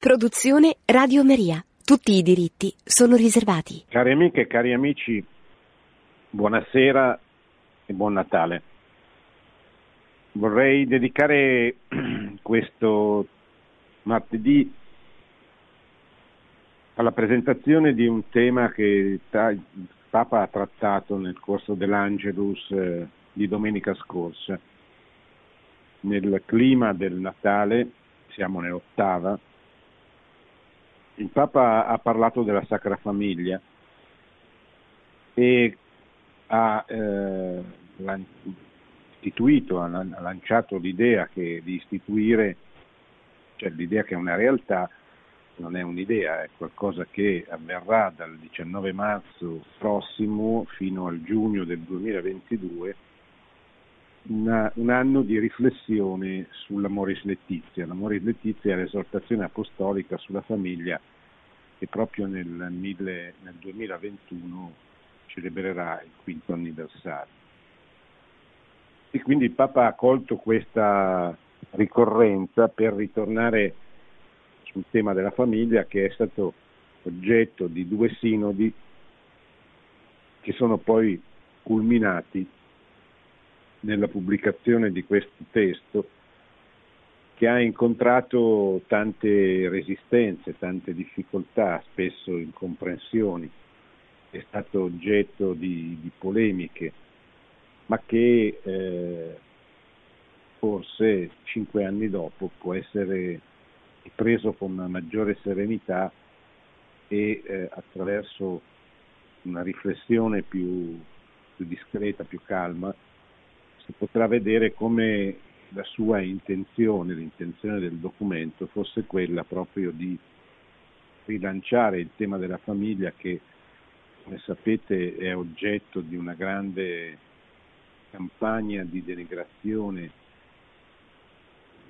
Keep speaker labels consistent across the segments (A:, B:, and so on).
A: Produzione Radio Maria. Tutti i diritti sono riservati.
B: Cari amiche e cari amici, buonasera e buon Natale. Vorrei dedicare questo martedì alla presentazione di un tema che il Papa ha trattato nel corso dell'Angelus eh, di domenica scorsa. Nel clima del Natale, siamo nell'ottava, il Papa ha parlato della Sacra Famiglia e ha eh, istituito, ha lanciato l'idea che, di istituire, cioè l'idea che è una realtà, non è un'idea, è qualcosa che avverrà dal 19 marzo prossimo fino al giugno del 2022, una, un anno di riflessione sull'Amoris Letizia. L'Amoris Letizia è l'esortazione apostolica sulla famiglia che proprio nel, mille, nel 2021 celebrerà il quinto anniversario. E quindi il Papa ha colto questa ricorrenza per ritornare sul tema della famiglia che è stato oggetto di due sinodi che sono poi culminati nella pubblicazione di questo testo che ha incontrato tante resistenze, tante difficoltà, spesso incomprensioni, è stato oggetto di, di polemiche, ma che eh, forse cinque anni dopo può essere preso con una maggiore serenità e eh, attraverso una riflessione più, più discreta, più calma, si potrà vedere come la sua intenzione, l'intenzione del documento fosse quella proprio di rilanciare il tema della famiglia che, come sapete, è oggetto di una grande campagna di denigrazione,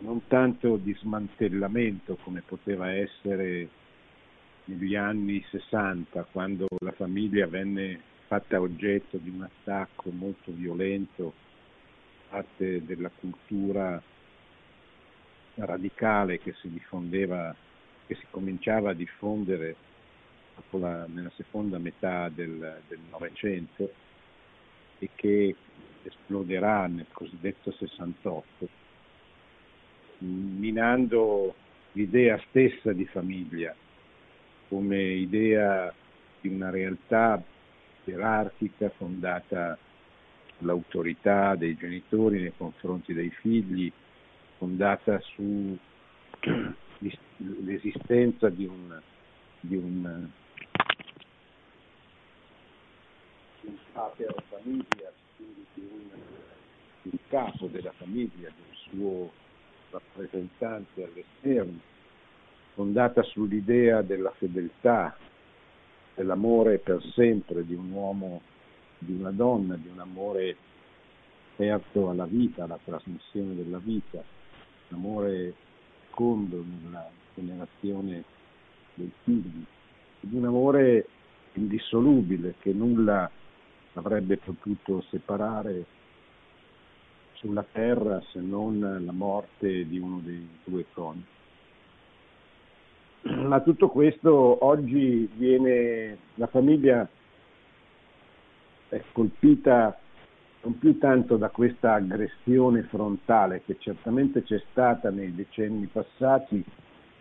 B: non tanto di smantellamento come poteva essere negli anni 60, quando la famiglia venne fatta oggetto di un attacco molto violento parte della cultura radicale che si diffondeva, che si cominciava a diffondere la, nella seconda metà del Novecento e che esploderà nel cosiddetto 68, minando l'idea stessa di famiglia come idea di una realtà gerarchica fondata l'autorità dei genitori nei confronti dei figli, fondata sull'esistenza di un, di un, un famiglia, quindi di un, capo della famiglia, un suo rappresentante all'esterno, fondata sull'idea della fedeltà, dell'amore per sempre di un uomo di una donna, di un amore aperto alla vita, alla trasmissione della vita, un amore fecondo nella generazione dei figli, di un amore indissolubile che nulla avrebbe potuto separare sulla terra se non la morte di uno dei due coniugi. Ma tutto questo oggi viene, la famiglia è colpita non più tanto da questa aggressione frontale che certamente c'è stata nei decenni passati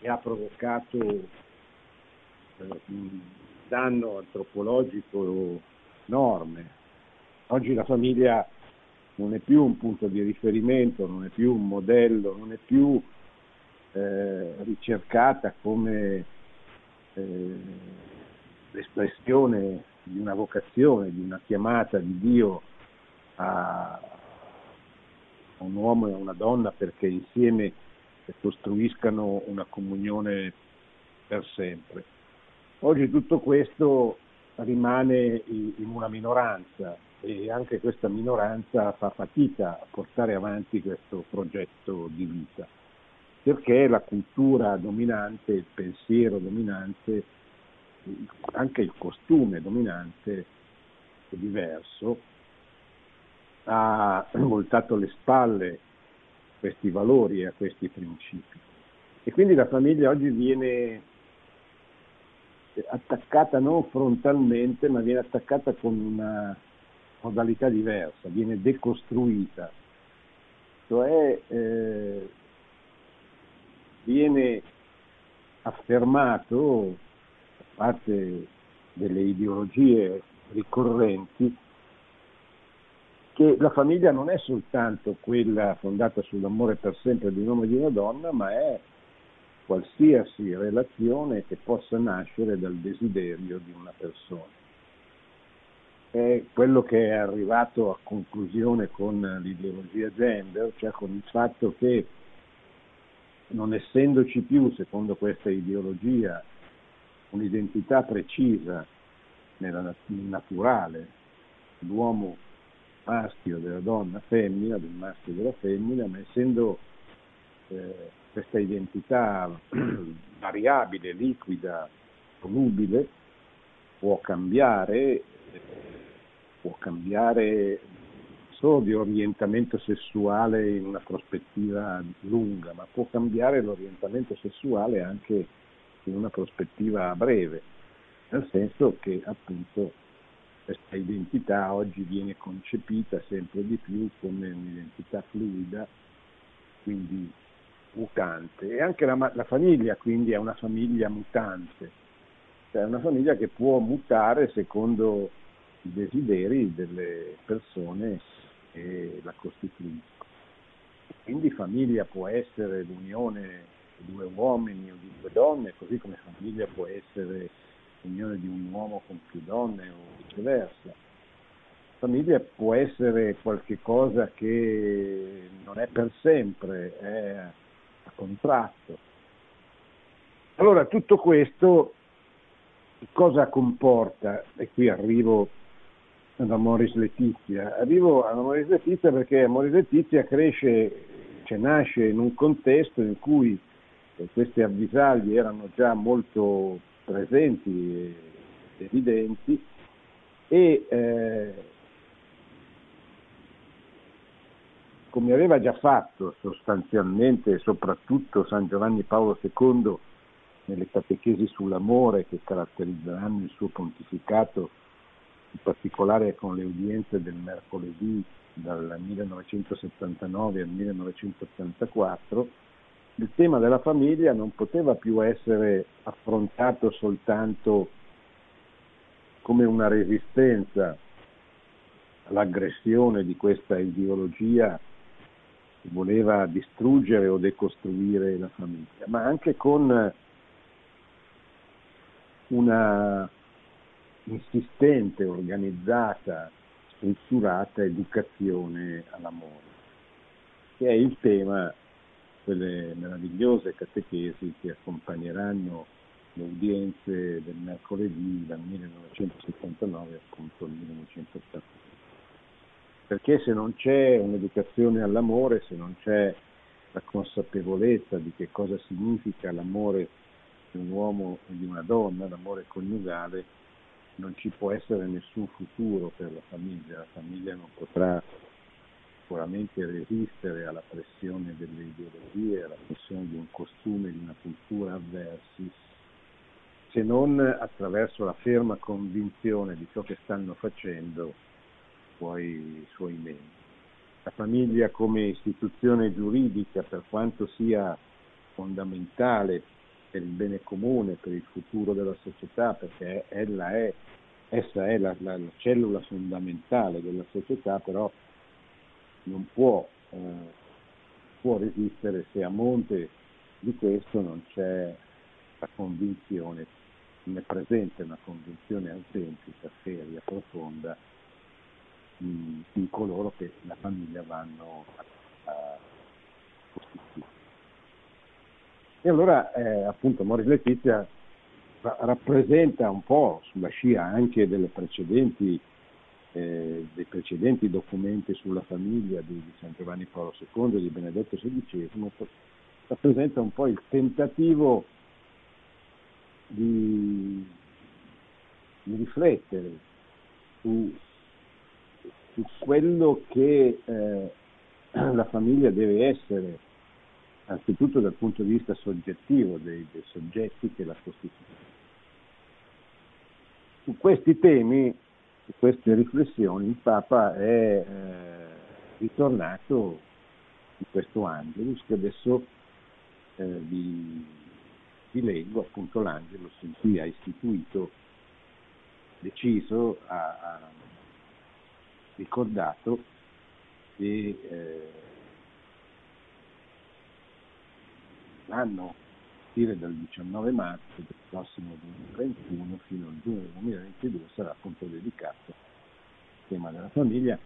B: e ha provocato eh, un danno antropologico enorme. Oggi la famiglia non è più un punto di riferimento, non è più un modello, non è più eh, ricercata come eh, l'espressione di una vocazione, di una chiamata di Dio a un uomo e a una donna perché insieme costruiscano una comunione per sempre. Oggi tutto questo rimane in una minoranza e anche questa minoranza fa fatica a portare avanti questo progetto di vita, perché la cultura dominante, il pensiero dominante anche il costume dominante è diverso, ha voltato le spalle a questi valori e a questi principi. E quindi la famiglia oggi viene attaccata non frontalmente, ma viene attaccata con una modalità diversa, viene decostruita, cioè eh, viene affermato parte delle ideologie ricorrenti che la famiglia non è soltanto quella fondata sull'amore per sempre di un uomo e di una donna, ma è qualsiasi relazione che possa nascere dal desiderio di una persona. È quello che è arrivato a conclusione con l'ideologia gender, cioè con il fatto che non essendoci più, secondo questa ideologia, un'identità precisa nella naturale, l'uomo maschio, della donna femmina, del maschio della femmina, ma essendo eh, questa identità variabile, liquida, volubile, può cambiare, può cambiare solo di orientamento sessuale in una prospettiva lunga, ma può cambiare l'orientamento sessuale anche in una prospettiva breve, nel senso che appunto questa identità oggi viene concepita sempre di più come un'identità fluida, quindi mutante. E anche la, la famiglia quindi è una famiglia mutante, cioè una famiglia che può mutare secondo i desideri delle persone che la costituiscono. Quindi famiglia può essere l'unione due uomini o di due donne, così come famiglia può essere l'unione di un uomo con più donne o viceversa. Famiglia può essere qualcosa che non è per sempre, è a contratto. Allora tutto questo cosa comporta? E qui arrivo ad Amoris Letizia. Arrivo ad Amoris Letizia perché Amoris Letizia cresce, cioè nasce in un contesto in cui queste avvisaglie erano già molto presenti e evidenti e eh, come aveva già fatto sostanzialmente e soprattutto San Giovanni Paolo II nelle catechesi sull'amore che caratterizzeranno il suo pontificato, in particolare con le udienze del mercoledì dal 1979 al 1984, il tema della famiglia non poteva più essere affrontato soltanto come una resistenza all'aggressione di questa ideologia che voleva distruggere o decostruire la famiglia, ma anche con una insistente, organizzata, strutturata educazione all'amore, che è il tema quelle meravigliose catechesi che accompagneranno le udienze del mercoledì dal 1979 appunto al 1980. Perché se non c'è un'educazione all'amore, se non c'è la consapevolezza di che cosa significa l'amore di un uomo e di una donna, l'amore coniugale, non ci può essere nessun futuro per la famiglia, la famiglia non potrà sicuramente resistere alla pressione delle ideologie, alla pressione di un costume, di una cultura avversi, se non attraverso la ferma convinzione di ciò che stanno facendo i suoi membri. La famiglia come istituzione giuridica, per quanto sia fondamentale per il bene comune, per il futuro della società, perché ella è, essa è la, la, la cellula fondamentale della società, però non può, eh, può resistere se a monte di questo non c'è la convinzione, non è presente una convinzione autentica, seria, profonda di, di coloro che la famiglia vanno a costituire. E allora eh, appunto Moris Letizia rappresenta un po' sulla scia anche delle precedenti eh, dei precedenti documenti sulla famiglia di, di, San Giovanni Paolo II e di Benedetto XVI, rappresenta un po' il tentativo di, di riflettere su, su, quello che eh, la famiglia deve essere anzitutto dal punto di vista soggettivo dei, dei soggetti che la costituiscono. Su questi temi, queste riflessioni, il Papa è eh, ritornato in questo Angelus che adesso eh, vi, vi, leggo, appunto l'Angelus in cui ha istituito, deciso, ha, ha ricordato che eh, l'anno partire dal 19 marzo del prossimo 2021 fino al giugno 2022 sarà appunto dedicato al tema della famiglia,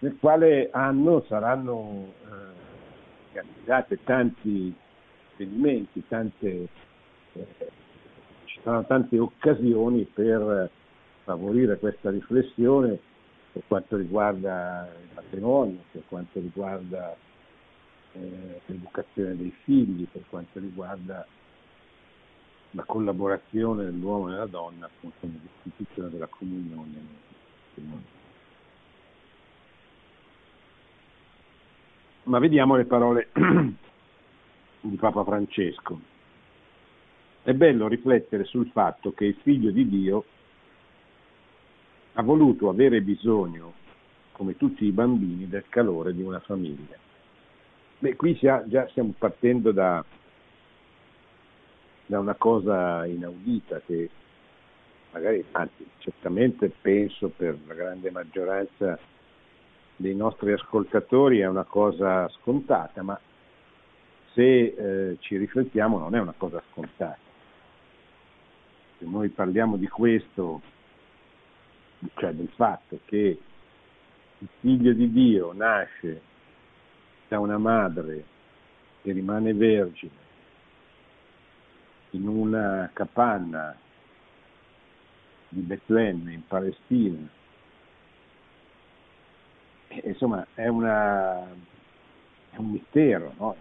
B: nel quale anno saranno eh, organizzate tanti avvenimenti, tante, eh, ci saranno tante occasioni per favorire questa riflessione per quanto riguarda il matrimonio, per quanto riguarda eh, l'educazione dei figli, per quanto riguarda la collaborazione dell'uomo e della donna appunto nell'istituzione della comunione. Ma vediamo le parole di Papa Francesco. È bello riflettere sul fatto che il figlio di Dio ha voluto avere bisogno, come tutti i bambini, del calore di una famiglia. Beh, qui già stiamo partendo da, da una cosa inaudita che magari, anzi certamente penso per la grande maggioranza dei nostri ascoltatori è una cosa scontata, ma se eh, ci riflettiamo non è una cosa scontata. Se noi parliamo di questo, cioè del fatto che il figlio di Dio nasce da una madre che rimane vergine in una capanna di Betlemme in Palestina. E, insomma, è, una, è, un mistero, no?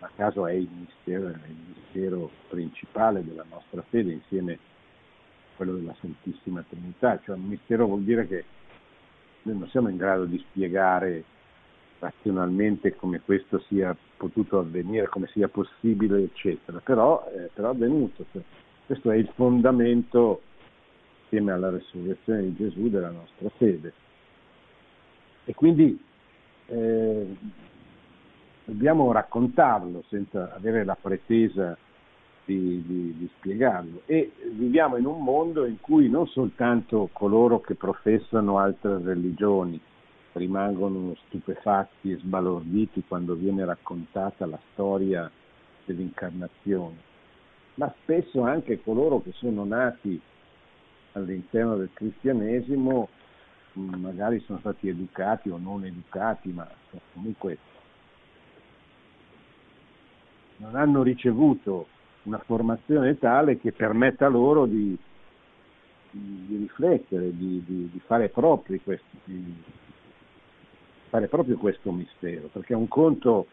B: a caso è il mistero, è il mistero principale della nostra fede insieme a quello della Santissima Trinità, cioè un mistero vuol dire che noi non siamo in grado di spiegare razionalmente come questo sia potuto avvenire, come sia possibile, eccetera, però, eh, però è avvenuto. Cioè, questo è il fondamento, insieme alla resurrezione di Gesù, della nostra fede. E quindi eh, dobbiamo raccontarlo senza avere la pretesa di, di, di, spiegarlo. E viviamo in un mondo in cui non soltanto coloro che professano altre religioni, rimangono stupefatti e sbalorditi quando viene raccontata la storia dell'incarnazione, ma spesso anche coloro che sono nati all'interno del cristianesimo magari sono stati educati o non educati, ma comunque non hanno ricevuto una formazione tale che permetta loro di, di riflettere, di, di, di, fare propri questi, fare proprio questo mistero, perché un conto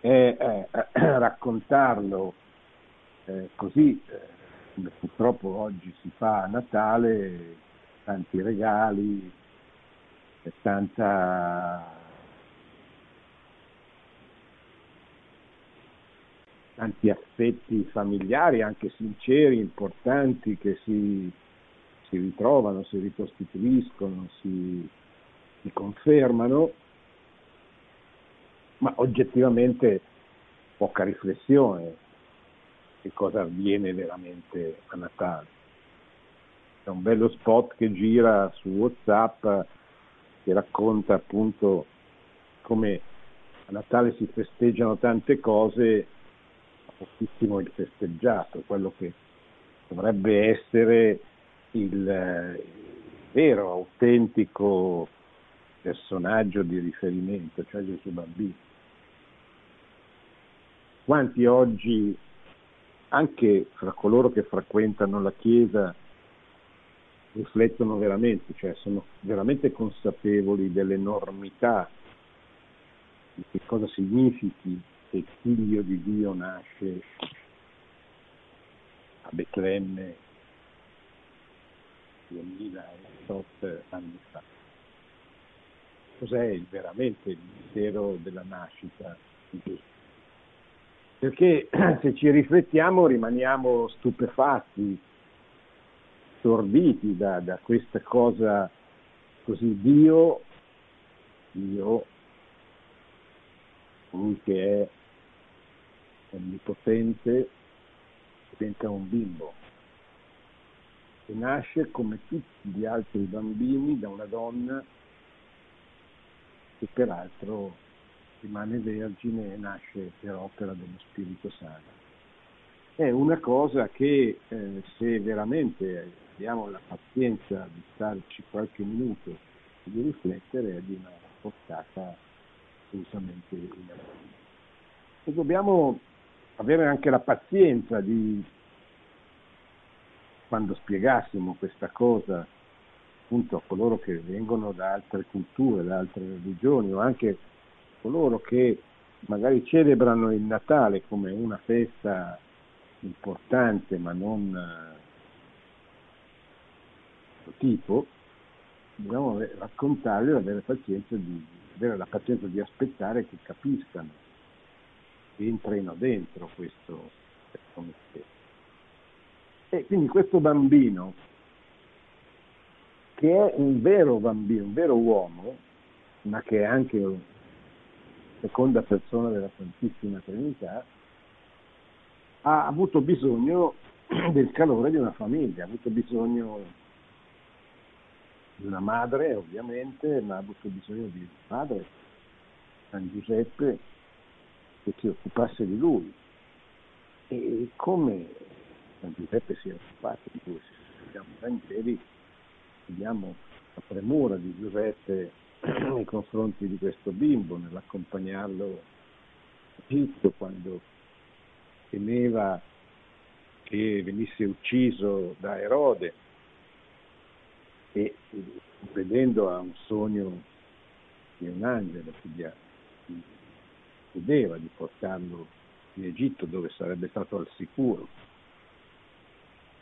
B: è eh, raccontarlo eh, così, eh, come purtroppo oggi si fa a Natale, tanti regali, tanta, tanti affetti familiari, anche sinceri, importanti, che si, si ritrovano, si ricostituiscono, si, si confermano ma oggettivamente poca riflessione che cosa avviene veramente a Natale. C'è un bello spot che gira su Whatsapp che racconta appunto come a Natale si festeggiano tante cose, ma pochissimo il festeggiato, quello che dovrebbe essere il, vero, autentico personaggio di riferimento, cioè Gesù Bambino quanti oggi, anche fra coloro che frequentano la Chiesa, riflettono veramente, cioè sono veramente consapevoli dell'enormità di che cosa significhi che il figlio di Dio nasce a Betlemme 2008 anni fa. Cos'è veramente il mistero della nascita di Gesù? Perché se ci riflettiamo rimaniamo stupefatti, storditi da, da questa cosa così. Dio, Dio, lui che è onnipotente, diventa un bimbo. Che nasce come tutti gli altri bambini da una donna che peraltro rimane vergine e nasce per opera dello Spirito Santo. È una cosa che eh, se veramente abbiamo la pazienza di starci qualche minuto e di riflettere è di una portata assolutamente inaudita. E dobbiamo avere anche la pazienza di, quando spiegassimo questa cosa appunto a coloro che vengono da altre culture, da altre religioni o anche coloro che magari celebrano il Natale come una festa importante ma non eh, tipo, dobbiamo raccontarli e avere pazienza di avere la pazienza di aspettare che capiscano, che entrino dentro questo, mistero. E quindi questo bambino, che è un vero bambino, un vero uomo, ma che è anche seconda persona della Santissima Trinità, ha avuto bisogno del calore di una famiglia, ha avuto bisogno di una madre ovviamente, ma ha avuto bisogno di un padre, San Giuseppe, che si occupasse di lui. E come San Giuseppe si è occupato di lui, se i Vangeli, vediamo la premura di Giuseppe nei confronti di questo bimbo, nell'accompagnarlo Egitto quando temeva che venisse ucciso da Erode e vedendo a un sogno di un angelo che gli chiedeva di portarlo in Egitto dove sarebbe stato al sicuro.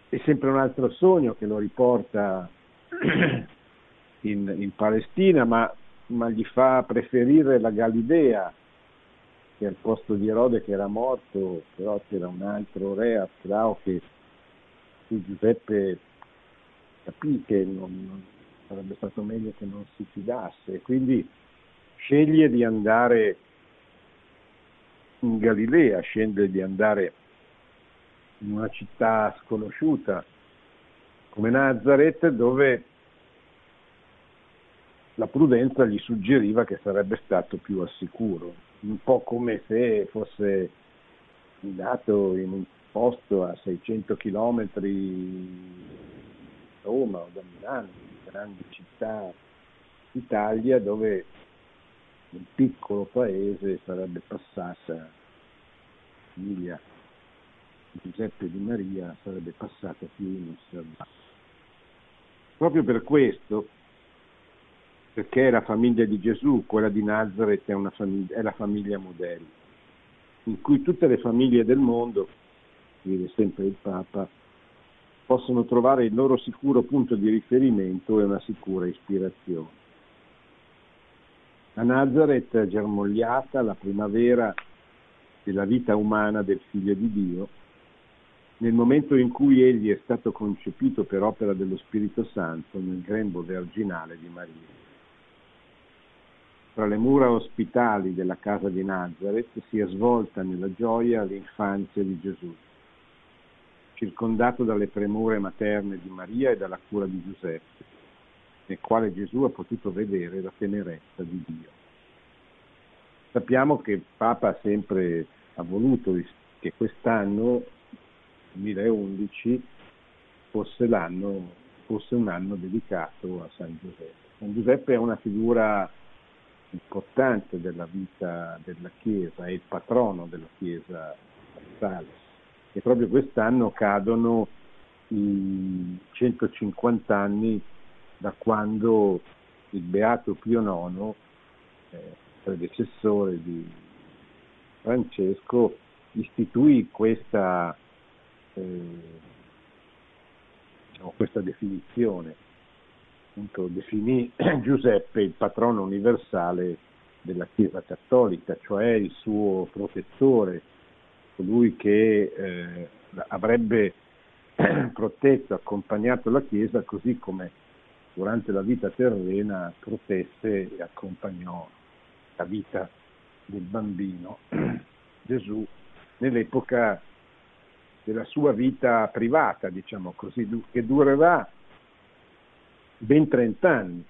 B: E sempre un altro sogno che lo riporta in, in Palestina, ma, ma, gli fa preferire la Galilea, che al posto di Erode che era morto, però c'era un altro re, Astrao, che Giuseppe capì che non, non, sarebbe stato meglio che non si fidasse, quindi sceglie di andare in Galilea, scende di andare in una città sconosciuta come Nazareth dove la prudenza gli suggeriva che sarebbe stato più al sicuro, un po' come se fosse andato in un posto a 600 km da Roma o da Milano, in grandi città d'Italia dove nel piccolo paese sarebbe passata famiglia Giuseppe Di Maria sarebbe passata più inosservata. Proprio per questo perché la famiglia di Gesù, quella di Nazareth è, famiglia, è la famiglia modello, in cui tutte le famiglie del mondo, scrive sempre il Papa, possono trovare il loro sicuro punto di riferimento e una sicura ispirazione. A Nazareth germogliata la primavera della vita umana del Figlio di Dio, nel momento in cui egli è stato concepito per opera dello Spirito Santo nel grembo virginale di Maria. Tra le mura ospitali della casa di Nazareth si è svolta nella gioia l'infanzia di Gesù, circondato dalle premure materne di Maria e dalla cura di Giuseppe, nel quale Gesù ha potuto vedere la tenerezza di Dio. Sappiamo che il Papa ha sempre ha voluto che quest'anno, 2011, fosse, fosse un anno dedicato a San Giuseppe. San Giuseppe è una figura importante della vita della Chiesa, è il patrono della Chiesa universale e proprio quest'anno cadono i 150 anni da quando il Beato Pio IX, eh, predecessore di Francesco, istituì questa, eh, questa definizione appunto definì Giuseppe il patrono universale della Chiesa Cattolica, cioè il suo protettore colui che eh, avrebbe protetto, accompagnato la Chiesa, così come durante la vita terrena protesse e accompagnò la vita del bambino Gesù nell'epoca della sua vita privata, diciamo così, che durerà ben 30 anni,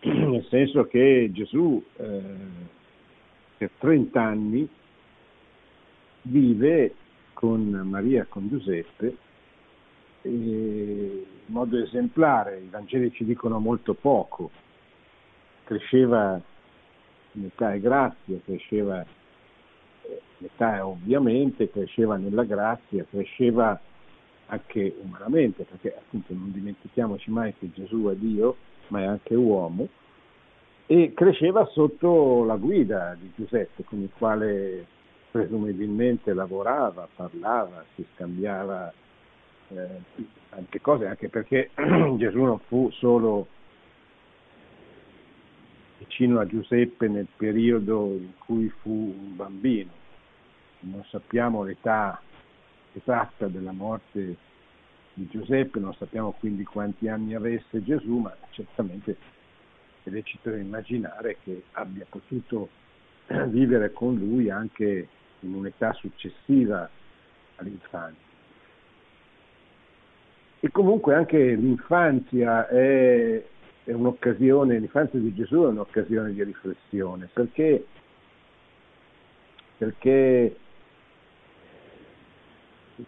B: nel senso che Gesù eh, per 30 anni vive con Maria, con Giuseppe, in modo esemplare, i Vangeli ci dicono molto poco, cresceva in età e grazia, cresceva in età ovviamente, cresceva nella grazia, cresceva anche umanamente, perché appunto non dimentichiamoci mai che Gesù è Dio, ma è anche uomo, e cresceva sotto la guida di Giuseppe, con il quale presumibilmente lavorava, parlava, si scambiava eh, tante cose, anche perché Gesù non fu solo vicino a Giuseppe nel periodo in cui fu un bambino, non sappiamo l'età esatta della morte di Giuseppe, non sappiamo quindi quanti anni avesse Gesù, ma certamente è lecito immaginare che abbia potuto vivere con lui anche in un'età successiva all'infanzia. E comunque anche l'infanzia è, è un'occasione, l'infanzia di Gesù è un'occasione di riflessione, perché, perché il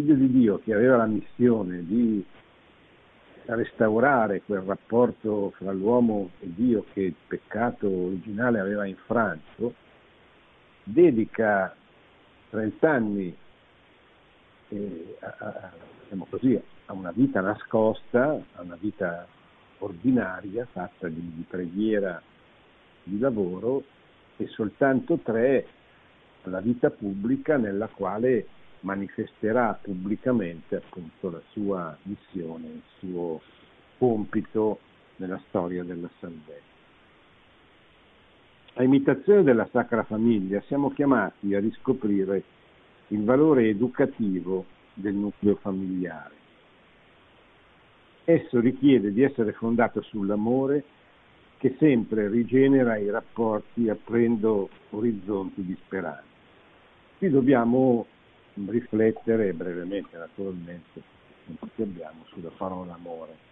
B: figlio di Dio che aveva la missione di restaurare quel rapporto fra l'uomo e Dio che il peccato originale aveva infranto, dedica 30 anni eh, a, a, diciamo così, a, una vita nascosta, a una vita ordinaria fatta di, di preghiera, di lavoro e soltanto tre alla vita pubblica nella quale manifesterà pubblicamente appunto la sua missione, il suo compito nella storia della salvezza. A imitazione della Sacra Famiglia siamo chiamati a riscoprire il valore educativo del nucleo familiare. Esso richiede di essere fondato sull'amore che sempre rigenera i rapporti aprendo orizzonti di speranza. Qui dobbiamo riflettere brevemente, naturalmente, che abbiamo sulla parola amore.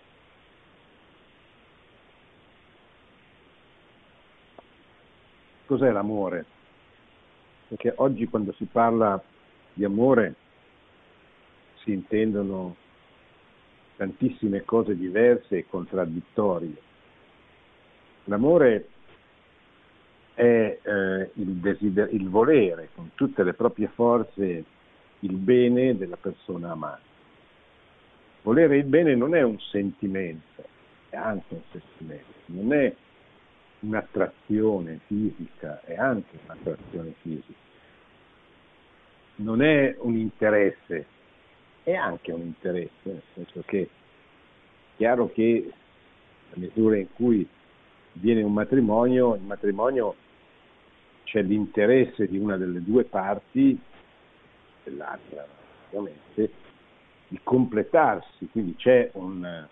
B: Cos'è l'amore? Perché oggi quando si parla di amore si intendono tantissime cose diverse e contraddittorie. L'amore è eh, il, desider- il volere con tutte le proprie forze il bene della persona amata. Volere il bene non è un sentimento, è anche un sentimento, non è un'attrazione fisica, è anche un'attrazione fisica. Non è un interesse, è anche un interesse, nel senso che è chiaro che nella misura in cui viene un matrimonio, il matrimonio c'è l'interesse di una delle due parti dell'altra, ovviamente, di completarsi, quindi c'è un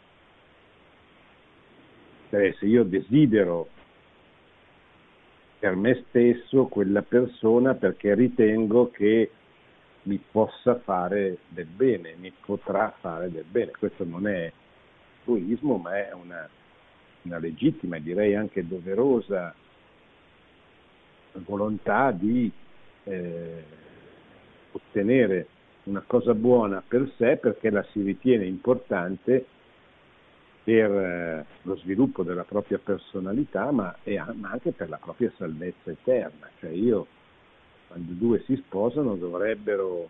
B: interesse. Io desidero per me stesso quella persona perché ritengo che mi possa fare del bene, mi potrà fare del bene. Questo non è egoismo, ma è una, una legittima e direi anche doverosa volontà di eh, ottenere una cosa buona per sé perché la si ritiene importante per eh, lo sviluppo della propria personalità, ma, anche per la propria salvezza eterna. Cioè io, quando due si sposano, dovrebbero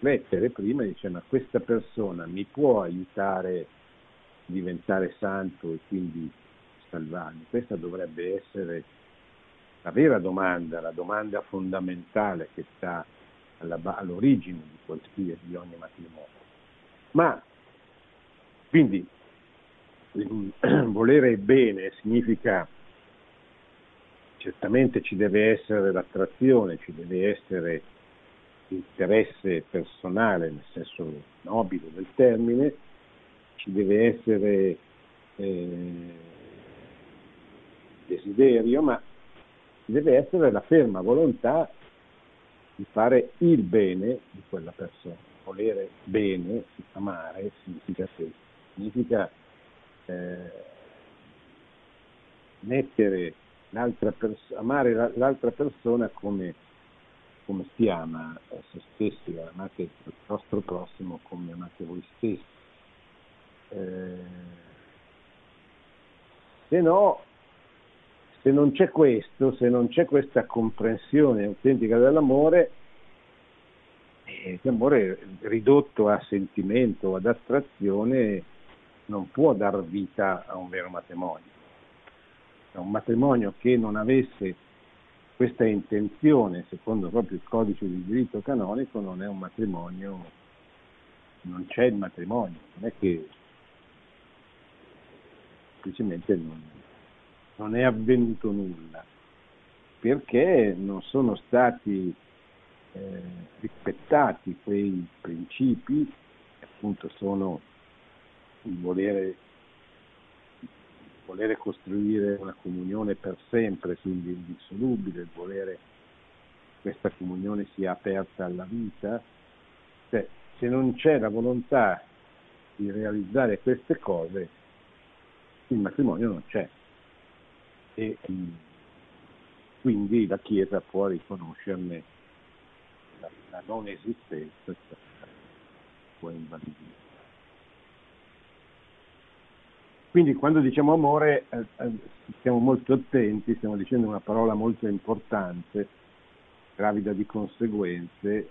B: mettere prima e dice ma questa persona mi può aiutare a diventare santo e quindi salvarmi? Questa dovrebbe essere la vera domanda, la domanda fondamentale che sta alla, all'origine di qualsiasi di ogni matrimonio. Ma quindi volere bene significa certamente ci deve essere l'attrazione, ci deve essere interesse personale, nel senso nobile del termine, ci deve essere eh, desiderio, ma deve essere la ferma volontà di fare il bene di quella persona. Volere bene, amare, significa questo. Significa eh, mettere l'altra pers- amare la- l'altra persona come, come si ama se stessi, amate il vostro prossimo come amate voi stessi. Eh, se no, se non c'è questo, se non c'è questa comprensione autentica dell'amore, eh, l'amore ridotto a sentimento ad astrazione non può dar vita a un vero matrimonio. Un matrimonio che non avesse questa intenzione, secondo proprio il codice di diritto canonico, non è un matrimonio, non c'è il matrimonio, non è che semplicemente non, non è avvenuto nulla, perché non sono stati eh, rispettati quei principi, che appunto sono il volere, il volere costruire una comunione per sempre, quindi indissolubile, il volere che questa comunione sia aperta alla vita, cioè, se non c'è la volontà di realizzare queste cose, il matrimonio non c'è e quindi la Chiesa può riconoscerne la, la non esistenza, può invalidire. Quindi quando diciamo amore eh, eh, stiamo molto attenti, stiamo dicendo una parola molto importante, gravida di conseguenze,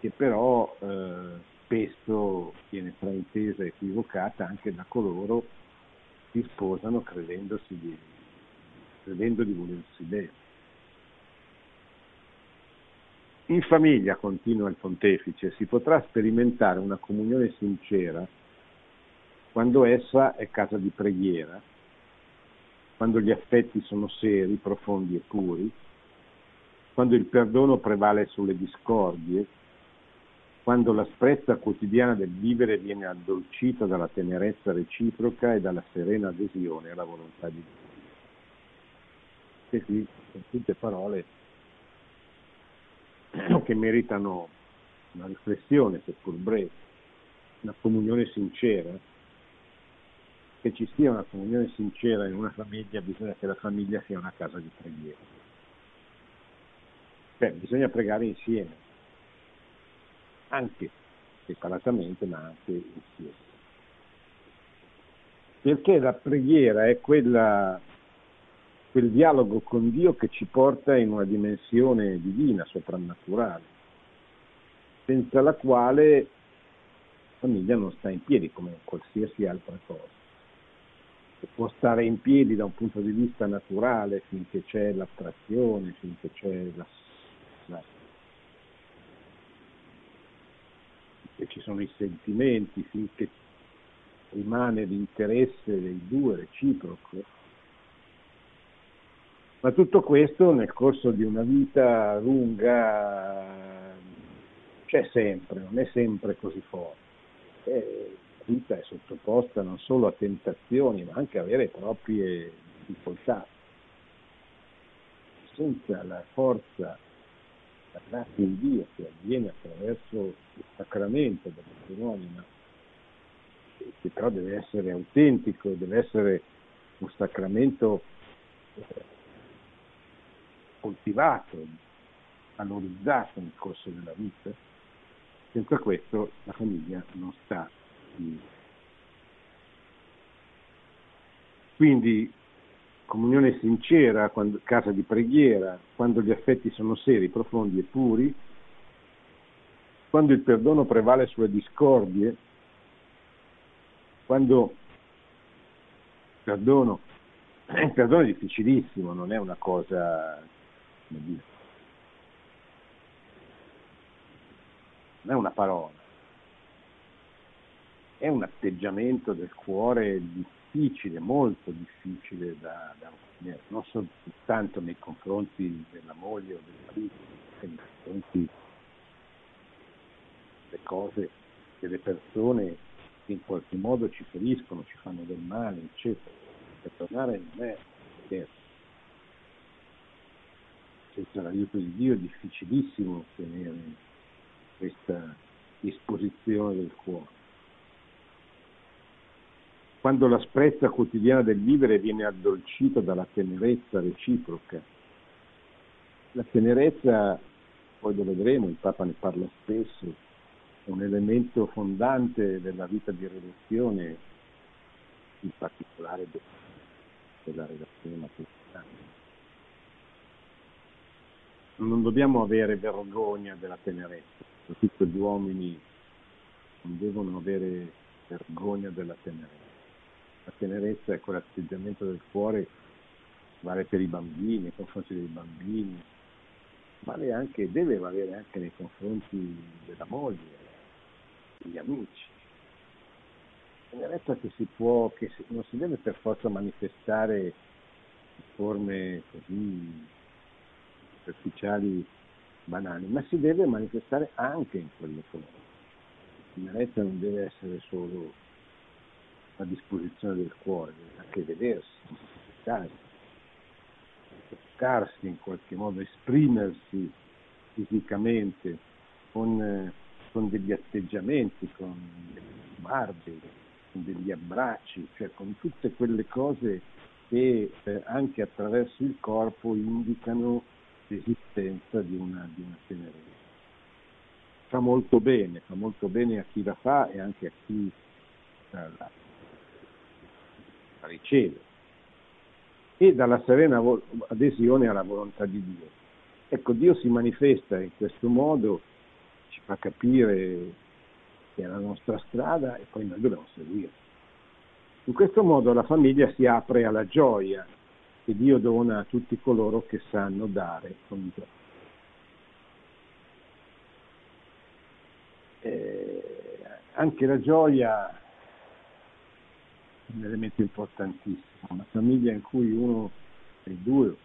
B: che però eh, spesso viene fraintesa e equivocata anche da coloro che sposano credendosi di credendo di volersi bene. In famiglia, continua il pontefice, si potrà sperimentare una comunione sincera quando essa è casa di preghiera, quando gli affetti sono seri, profondi e puri, quando il perdono prevale sulle discordie, quando l'asprezza quotidiana del vivere viene addolcita dalla tenerezza reciproca e dalla serena adesione alla volontà di Dio queste qui sono tutte parole che meritano una riflessione, seppur breve, una comunione sincera. Che ci sia una comunione sincera in una famiglia bisogna che la famiglia sia una casa di preghiera. Cioè, bisogna pregare insieme, anche separatamente, ma anche insieme. Perché la preghiera è quella quel dialogo con Dio che ci porta in una dimensione divina, soprannaturale, senza la quale la famiglia non sta in piedi come qualsiasi altra cosa. Può stare in piedi da un punto di vista naturale finché c'è l'attrazione, finché c'è la, la finché ci sono i sentimenti, finché rimane l'interesse dei due reciproco ma tutto questo nel corso di una vita lunga c'è sempre, non è sempre così forte. E la vita è sottoposta non solo a tentazioni, ma anche a vere e proprie difficoltà. Senza la forza la grazia di Dio che avviene attraverso il sacramento del matrimonio, ma che però deve essere autentico, deve essere un sacramento eh, coltivato, valorizzato nel corso della vita, senza questo la famiglia non sta in Quindi comunione sincera, quando, casa di preghiera, quando gli affetti sono seri, profondi e puri, quando il perdono prevale sulle discordie, quando il perdono, il perdono è difficilissimo, non è una cosa. Non è una parola, è un atteggiamento del cuore difficile, molto difficile da, da non soltanto nei confronti della moglie o del marito, ma nei confronti cose, delle persone che in qualche modo ci feriscono, ci fanno del male, eccetera. Perdonare non è vero. Senza l'aiuto di Dio è difficilissimo ottenere questa disposizione del cuore. Quando l'asprezza quotidiana del vivere viene addolcita dalla tenerezza reciproca, la tenerezza, poi lo vedremo, il Papa ne parla spesso, è un elemento fondante della vita di relazione, in particolare della relazione matrimoniale. Non dobbiamo avere vergogna della tenerezza, soprattutto gli uomini non devono avere vergogna della tenerezza. La tenerezza è quell'atteggiamento del cuore vale per i bambini, nei confronti dei bambini, vale anche, deve valere anche nei confronti della moglie, degli amici. Tenerezza che si può, che non si deve per forza manifestare in forme così superficiali, banali, ma si deve manifestare anche in quelle forme. Tenerezza non deve essere solo a disposizione del cuore, deve anche vedersi, toccarsi, toccarsi in qualche modo, esprimersi fisicamente con, con degli atteggiamenti, con degli sguardi, con degli abbracci, cioè con tutte quelle cose che eh, anche attraverso il corpo indicano l'esistenza di una, di una tenerezza. Fa molto bene, fa molto bene a chi la fa e anche a chi la, la riceve e dalla serena adesione alla volontà di Dio. Ecco, Dio si manifesta in questo modo, ci fa capire che è la nostra strada e poi noi dobbiamo seguire. In questo modo la famiglia si apre alla gioia che Dio dona a tutti coloro che sanno dare con gioia. Eh, anche la gioia un elemento importantissimo. Una famiglia in cui uno dei due,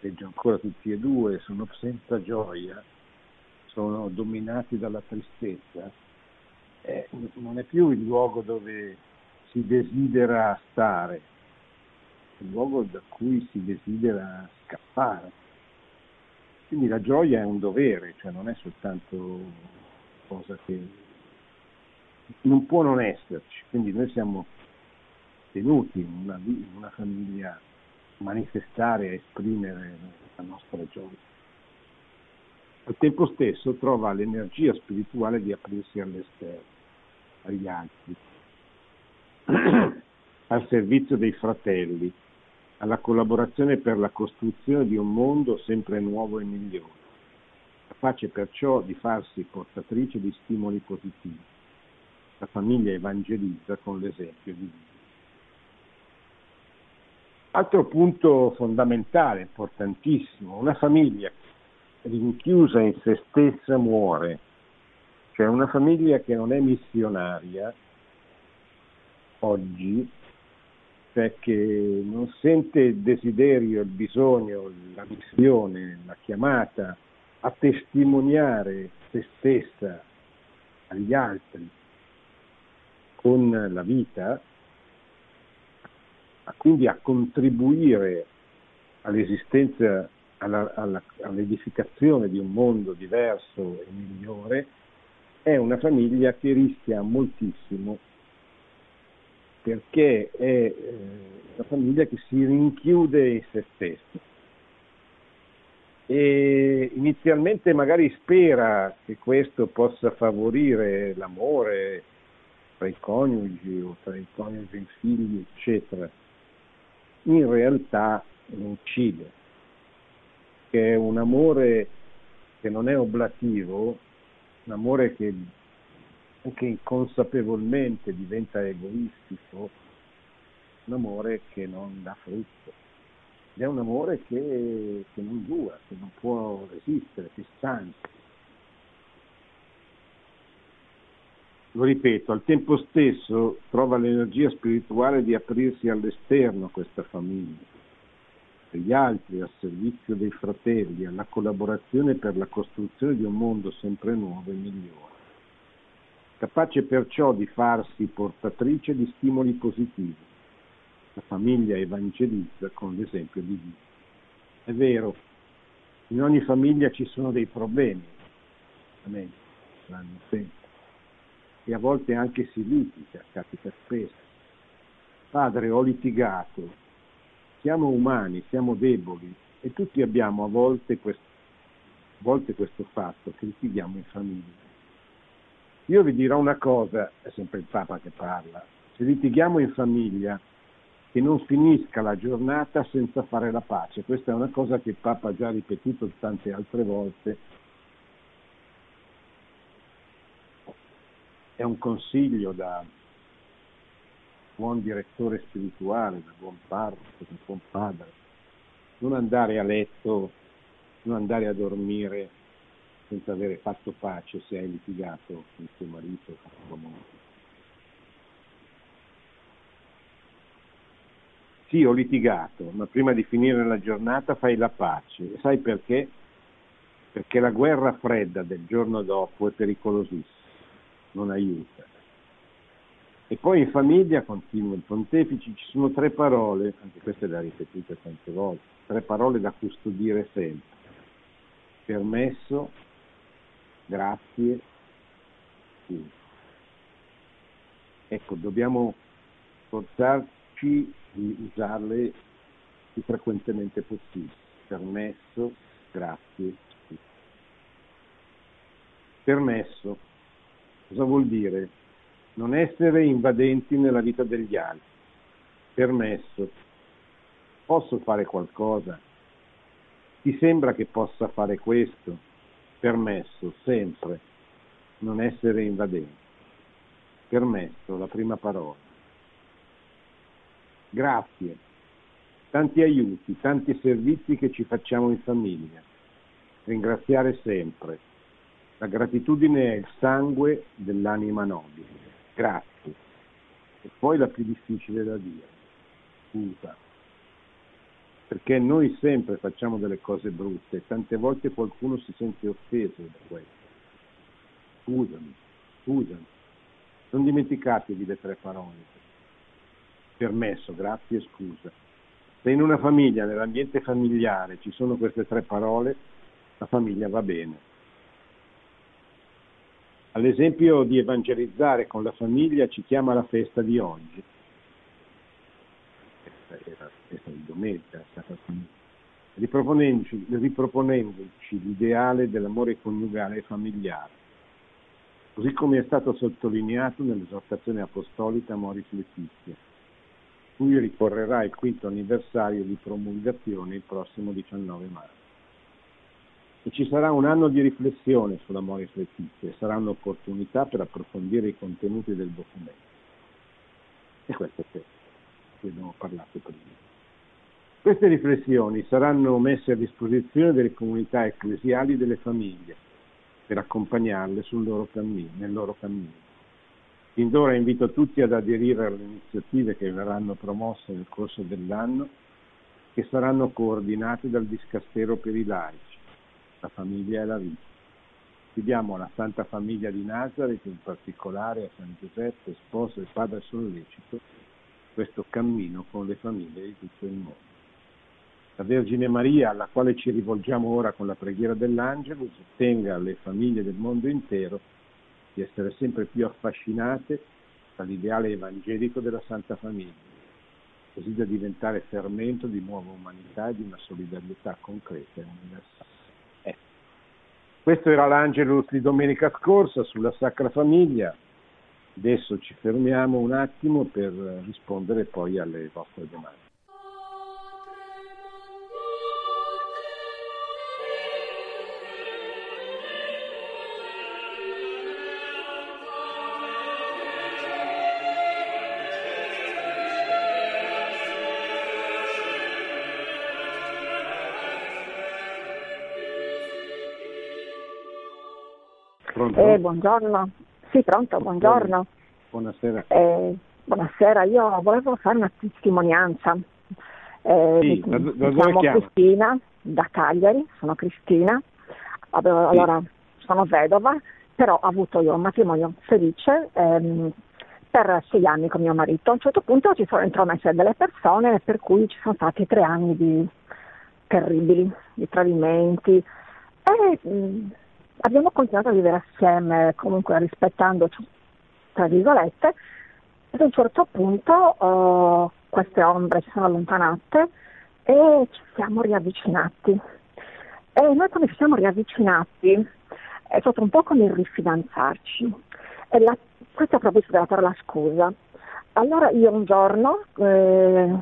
B: peggio ancora tutti e due, sono senza gioia, sono dominati dalla tristezza, eh, non è più il luogo dove si desidera stare, è il luogo da cui si desidera scappare. Quindi la gioia è un dovere, cioè non è soltanto cosa che non può non esserci, quindi noi siamo tenuti in una, in una famiglia manifestare e esprimere la nostra gioia. Al tempo stesso trova l'energia spirituale di aprirsi all'esterno, agli altri, al servizio dei fratelli, alla collaborazione per la costruzione di un mondo sempre nuovo e migliore, capace perciò di farsi portatrice di stimoli positivi. La famiglia evangelizza con l'esempio di Dio. Altro punto fondamentale, importantissimo, una famiglia rinchiusa in se stessa muore, cioè una famiglia che non è missionaria oggi, cioè che non sente il desiderio, il bisogno, la missione, la chiamata a testimoniare se stessa agli altri con la vita, quindi a contribuire all'esistenza, alla, alla, all'edificazione di un mondo diverso e migliore, è una famiglia che rischia moltissimo perché è eh, una famiglia che si rinchiude in se stessa e inizialmente magari spera che questo possa favorire l'amore tra i coniugi o tra i coniugi e i figli, eccetera. In realtà lo uccide, che è un amore che non è oblativo, un amore che anche inconsapevolmente diventa egoistico, un amore che non dà frutto. Ed è un amore che, che non dura, che non può resistere, che stanca. lo ripeto, al tempo stesso trova l'energia spirituale di aprirsi all'esterno questa famiglia, agli altri, al servizio dei fratelli, alla collaborazione per la costruzione di un mondo sempre nuovo e migliore. Capace perciò di farsi portatrice di stimoli positivi. La famiglia evangelizza con l'esempio di Dio. È vero, in ogni famiglia ci sono dei problemi, l'hanno sempre, e a volte anche si litiga, capita spesso. Padre, ho litigato, siamo umani, siamo deboli e tutti abbiamo a volte questo, a volte questo fatto che litighiamo in famiglia. Io vi dirò una cosa, è sempre il Papa che parla, se litighiamo in famiglia che non finisca la giornata senza fare la pace. Questa è una cosa che il Papa ha già ripetuto tante altre volte. È un consiglio da buon direttore spirituale, da buon parroco, da buon padre. Non andare a letto, non andare a dormire senza avere fatto pace se hai litigato con tuo marito o con tua moglie. Sì, ho litigato, ma prima di finire la giornata fai la pace. E sai perché? Perché la guerra fredda del giorno dopo è pericolosissima, non aiuta. E poi in famiglia, continua il pontefice, ci sono tre parole, anche queste le ha ripetute tante volte, tre parole da custodire sempre. Permesso, grazie, scusa. Ecco, dobbiamo forzarci di usarle più frequentemente possibile. Permesso, grazie, scusa. Permesso, cosa vuol dire? Non essere invadenti nella vita degli altri. Permesso, posso fare qualcosa? Ti sembra che possa fare questo? Permesso, sempre, non essere invadenti. Permesso, la prima parola. Grazie, tanti aiuti, tanti servizi che ci facciamo in famiglia. Ringraziare sempre. La gratitudine è il sangue dell'anima nobile. Grazie. E poi la più difficile da dire. Scusa. Perché noi sempre facciamo delle cose brutte e tante volte qualcuno si sente offeso da questo. Scusami, scusami. Non dimenticatevi le tre parole permesso, grazie, scusa. Se in una famiglia, nell'ambiente familiare, ci sono queste tre parole, la famiglia va bene. All'esempio di evangelizzare con la famiglia ci chiama la festa di oggi. Questa era la festa di domenica, riproponendoci, riproponendoci l'ideale dell'amore coniugale e familiare, così come è stato sottolineato nell'esortazione apostolica Moris Letizia cui ricorrerà il quinto anniversario di promulgazione il prossimo 19 marzo. E ci sarà un anno di riflessione sulla Moris Letizia e sarà un'opportunità per approfondire i contenuti del documento. E questo è quello che abbiamo parlato prima. Queste riflessioni saranno messe a disposizione delle comunità ecclesiali e delle famiglie per accompagnarle loro cammino, nel loro cammino. Fin d'ora invito tutti ad aderire alle iniziative che verranno promosse nel corso dell'anno, che saranno coordinate dal Discastero per i laici, la famiglia e la vita. Chiediamo alla Santa Famiglia di Nazareth, in particolare a San Giuseppe, sposo e padre sollecito, questo cammino con le famiglie di tutto il mondo. La Vergine Maria, alla quale ci rivolgiamo ora con la preghiera dell'Angelo, sostenga le famiglie del mondo intero di essere sempre più affascinate dall'ideale evangelico della Santa Famiglia, così da diventare fermento di nuova umanità e di una solidarietà concreta e universale. Ecco. Questo era l'Angelus di domenica scorsa sulla Sacra Famiglia. Adesso ci fermiamo un attimo per rispondere poi alle vostre domande.
C: Eh, buongiorno. Sì, pronto, buongiorno.
B: Buonasera.
C: Eh, buonasera, io volevo fare una testimonianza.
B: Eh, sì, da, da
C: dove Cristina, da Cagliari, sono Cristina. Allora, sì. sono vedova però ho avuto io un matrimonio felice ehm, per sei anni con mio marito. A un certo punto ci sono intromesse delle persone per cui ci sono stati tre anni di terribili, di tradimenti e mh, mm, abbiamo continuato a vivere assieme, comunque rispettando, tra virgolette, ad un certo punto uh, queste ombre si sono allontanate e ci siamo riavvicinati. E noi quando ci siamo riavvicinati è stato un po' come il rifidanzarci. E la, questo è proprio stata per la scusa. Allora io un giorno, eh,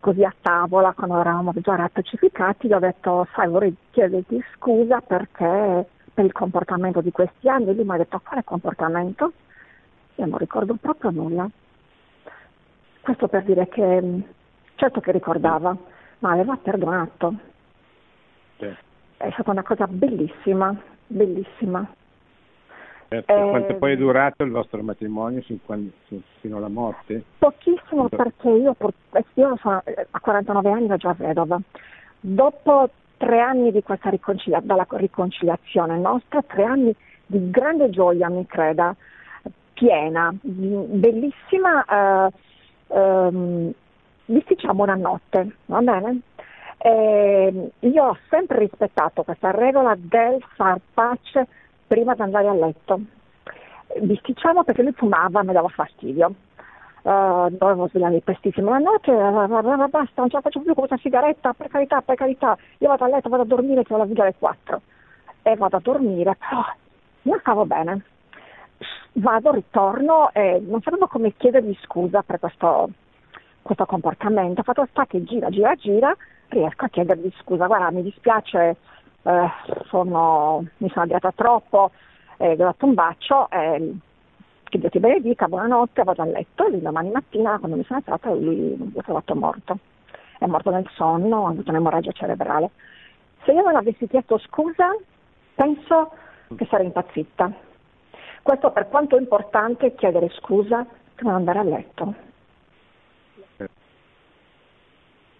C: così a tavola, quando eravamo già rappacificati, gli ho detto, sai, vorrei chiederti scusa perché per il comportamento di questi anni. Lui mi ha detto, quale comportamento? Io non ricordo proprio nulla. Questo per dire che, certo che ricordava, ma aveva perdonato. Sì. È stata una cosa bellissima, bellissima.
B: Certo. Eh, Quanto poi è durato il vostro matrimonio fino alla morte?
C: Pochissimo perché io, io sono, a 49 anni ero già vedova. Dopo tre anni di questa riconcilia- dalla riconciliazione nostra, tre anni di grande gioia, mi creda, piena, bellissima. Eh, ehm, bisticciamo una notte, va bene? Eh, io ho sempre rispettato questa regola del far pace prima di andare a letto. Bisticciamo perché lui fumava, mi dava fastidio. Uh, dovevo svegliarmi prestissimo la notte, basta, non ce la faccio più con questa sigaretta, per carità, per carità, io vado a letto, vado a dormire, che la viglia alle 4 e vado a dormire, però non stavo bene. Vado, ritorno e non sapevo come chiedergli scusa per questo, questo comportamento. Fatto sta che gira, gira, gira, riesco a chiedergli scusa, guarda mi dispiace, eh, sono, mi sono avviata troppo, eh, ho dato un bacio, eh, che Dio ti benedica, buonanotte, vado a letto e domani mattina quando mi sono alzata lui l'ho trovato morto. È morto nel sonno, ha avuto un'emorragia cerebrale. Se io non avessi chiesto scusa, penso che sarei impazzita. Questo per quanto è importante chiedere scusa prima di andare a letto.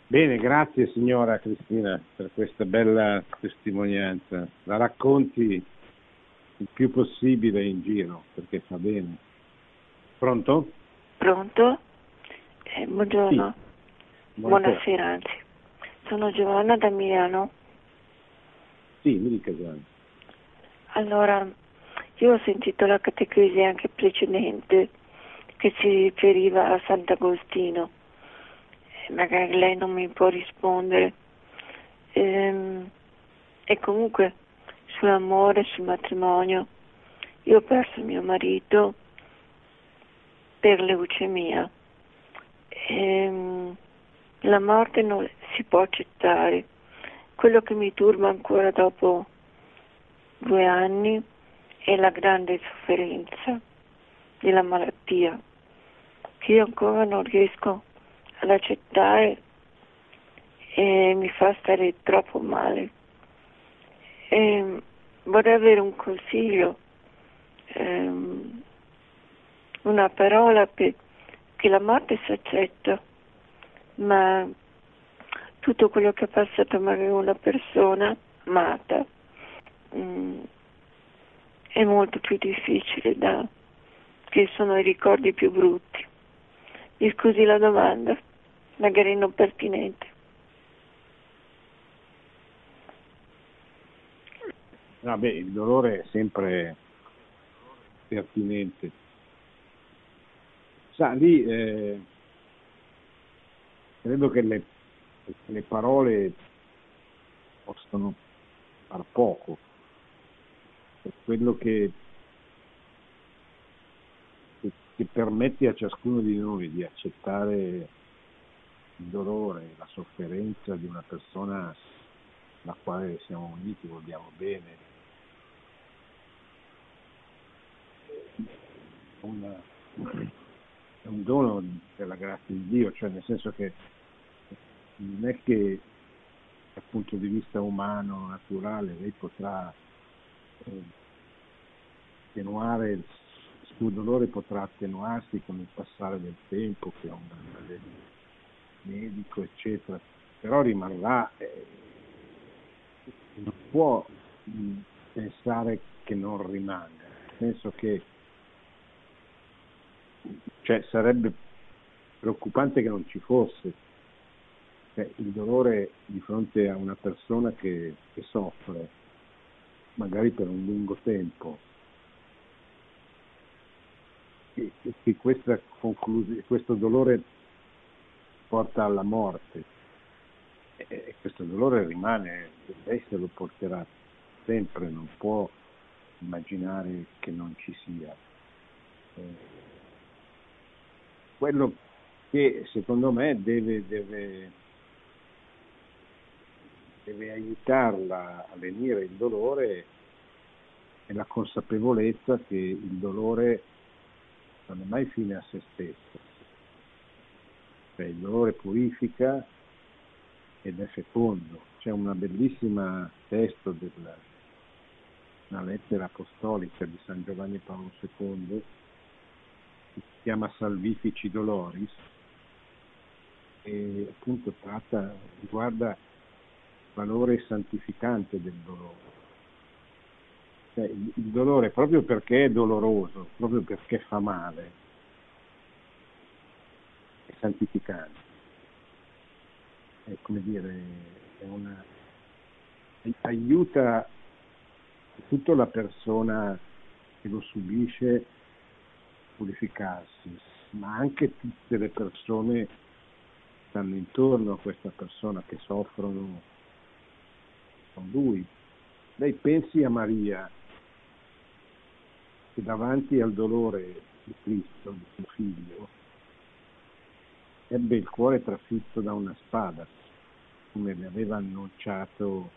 B: Bene, grazie signora Cristina per questa bella testimonianza. La racconti il più possibile in giro perché fa bene. Pronto?
D: Pronto? Eh, buongiorno. Sì. Buonasera anzi. Sono Giovanna da Milano.
B: Sì, mi dica Giovanna.
D: Allora, io ho sentito la catechesi anche precedente che si riferiva a Sant'Agostino. Eh, magari lei non mi può rispondere. Ehm, e comunque sull'amore, sul matrimonio. Io ho perso mio marito per leucemia. E, ehm, la morte non si può accettare. Quello che mi turba ancora dopo due anni è la grande sofferenza della malattia che io ancora non riesco ad accettare e mi fa stare troppo male. E vorrei avere un consiglio, ehm, una parola per, che la morte si accetta, ma tutto quello che è passato magari una persona amata mh, mm, è molto più difficile da che sono i ricordi più brutti. Mi scusi la domanda, magari non pertinente.
B: No, beh, il dolore è sempre pertinente. Sa, lì eh, credo che le, le parole possono far poco. Quello che, che, che permette a ciascuno di noi di accettare il dolore, la sofferenza di una persona alla quale siamo uniti, vogliamo bene, un, un dono della grazia di Dio, cioè nel senso che non è che dal punto di vista umano, naturale, lei potrà eh, attenuare, il suo dolore potrà attenuarsi con il passare del tempo, che è un medico, eccetera, però rimarrà, eh, non può mh, pensare che non rimanga senso che cioè, sarebbe preoccupante che non ci fosse. Cioè, il dolore di fronte a una persona che, che soffre, magari per un lungo tempo, e che questa conclusi- questo dolore porta alla morte. E questo dolore rimane, lei se lo porterà sempre, non può immaginare che non ci sia. Eh, quello che secondo me deve, deve, deve aiutarla a venire il dolore è la consapevolezza che il dolore non è mai fine a se stesso. Cioè, il dolore purifica ed è fecondo. C'è una bellissima testo della una lettera apostolica di San Giovanni Paolo II chiama Salvifici Doloris e appunto tratta, riguarda il valore santificante del dolore. Cioè, il, dolore proprio perché è doloroso, proprio perché fa male, è santificante. È come dire, è una, aiuta tutta la persona che lo subisce purificarsi, ma anche tutte le persone che stanno intorno a questa persona che soffrono con lui. Lei pensi a Maria che davanti al dolore di Cristo, di suo figlio, ebbe il cuore trafitto da una spada, come le aveva annunciato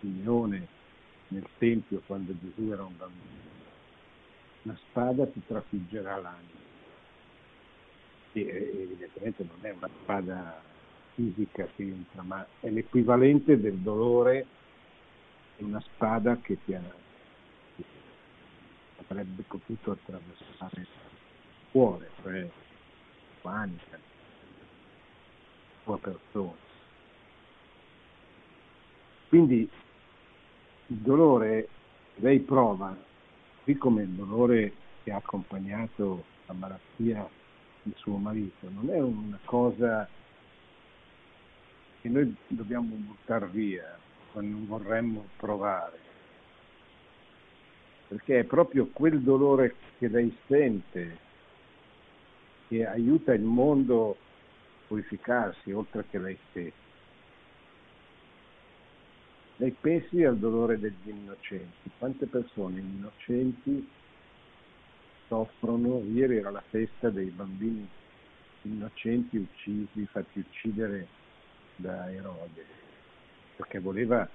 B: Simeone nel Tempio quando Gesù era un bambino. Una spada ti trafiggerà l'anima. E evidentemente non è una spada fisica che entra, ma è l'equivalente del dolore di una spada che ti ha, che avrebbe potuto attraversare il cuore, cioè la tua anima, la tua persona. Quindi il dolore lei prova, così come il dolore che ha accompagnato la malattia di suo marito, non è una cosa che noi dobbiamo buttare via o non vorremmo provare, perché è proprio quel dolore che lei sente che aiuta il mondo a purificarsi oltre che lei stessa. Lei pensi al dolore degli innocenti, quante persone innocenti soffrono, ieri era la festa dei bambini innocenti uccisi, fatti uccidere da Erode, perché voleva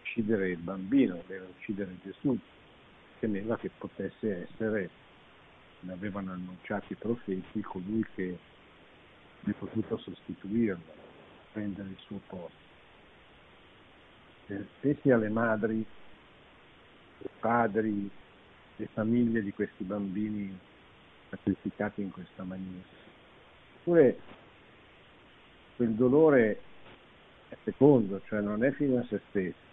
B: uccidere il bambino, voleva uccidere Gesù, temeva che potesse essere, ne avevano annunciato i profeti, colui che ne potuto sostituirlo, prendere il suo posto stessi alle madri, ai padri, le famiglie di questi bambini sacrificati in questa maniera. Eppure quel dolore è fecondo, cioè non è fine a se stesso.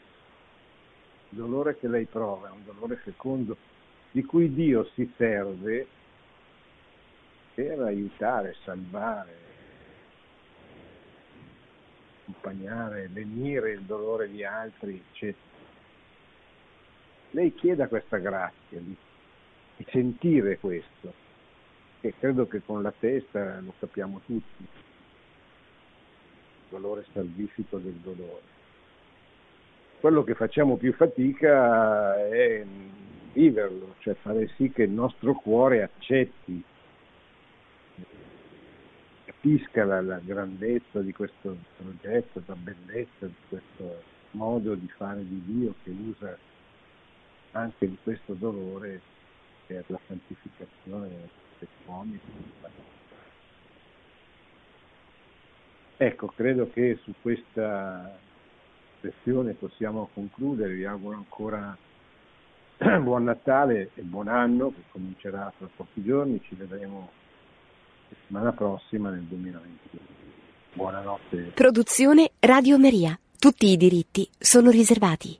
B: Il dolore che lei prova è un dolore fecondo di cui Dio si serve per aiutare, salvare, accompagnare, lenire il dolore di altri, eccetera. Lei chieda questa grazia di, di sentire questo, e credo che con la testa lo capiamo tutti, il dolore salvifico del dolore. Quello che facciamo più fatica è viverlo, cioè fare sì che il nostro cuore accetti capisca la, la, grandezza di questo progetto, la bellezza di questo modo di fare di Dio che usa anche di questo dolore per la santificazione dell'uomo. Ecco, credo che su questa lezione possiamo concludere, vi auguro ancora buon Natale e buon anno che comincerà tra pochi giorni, ci vedremo settimana prossima nel 2021. Buonanotte.
A: Produzione Radio Maria. Tutti i diritti sono riservati.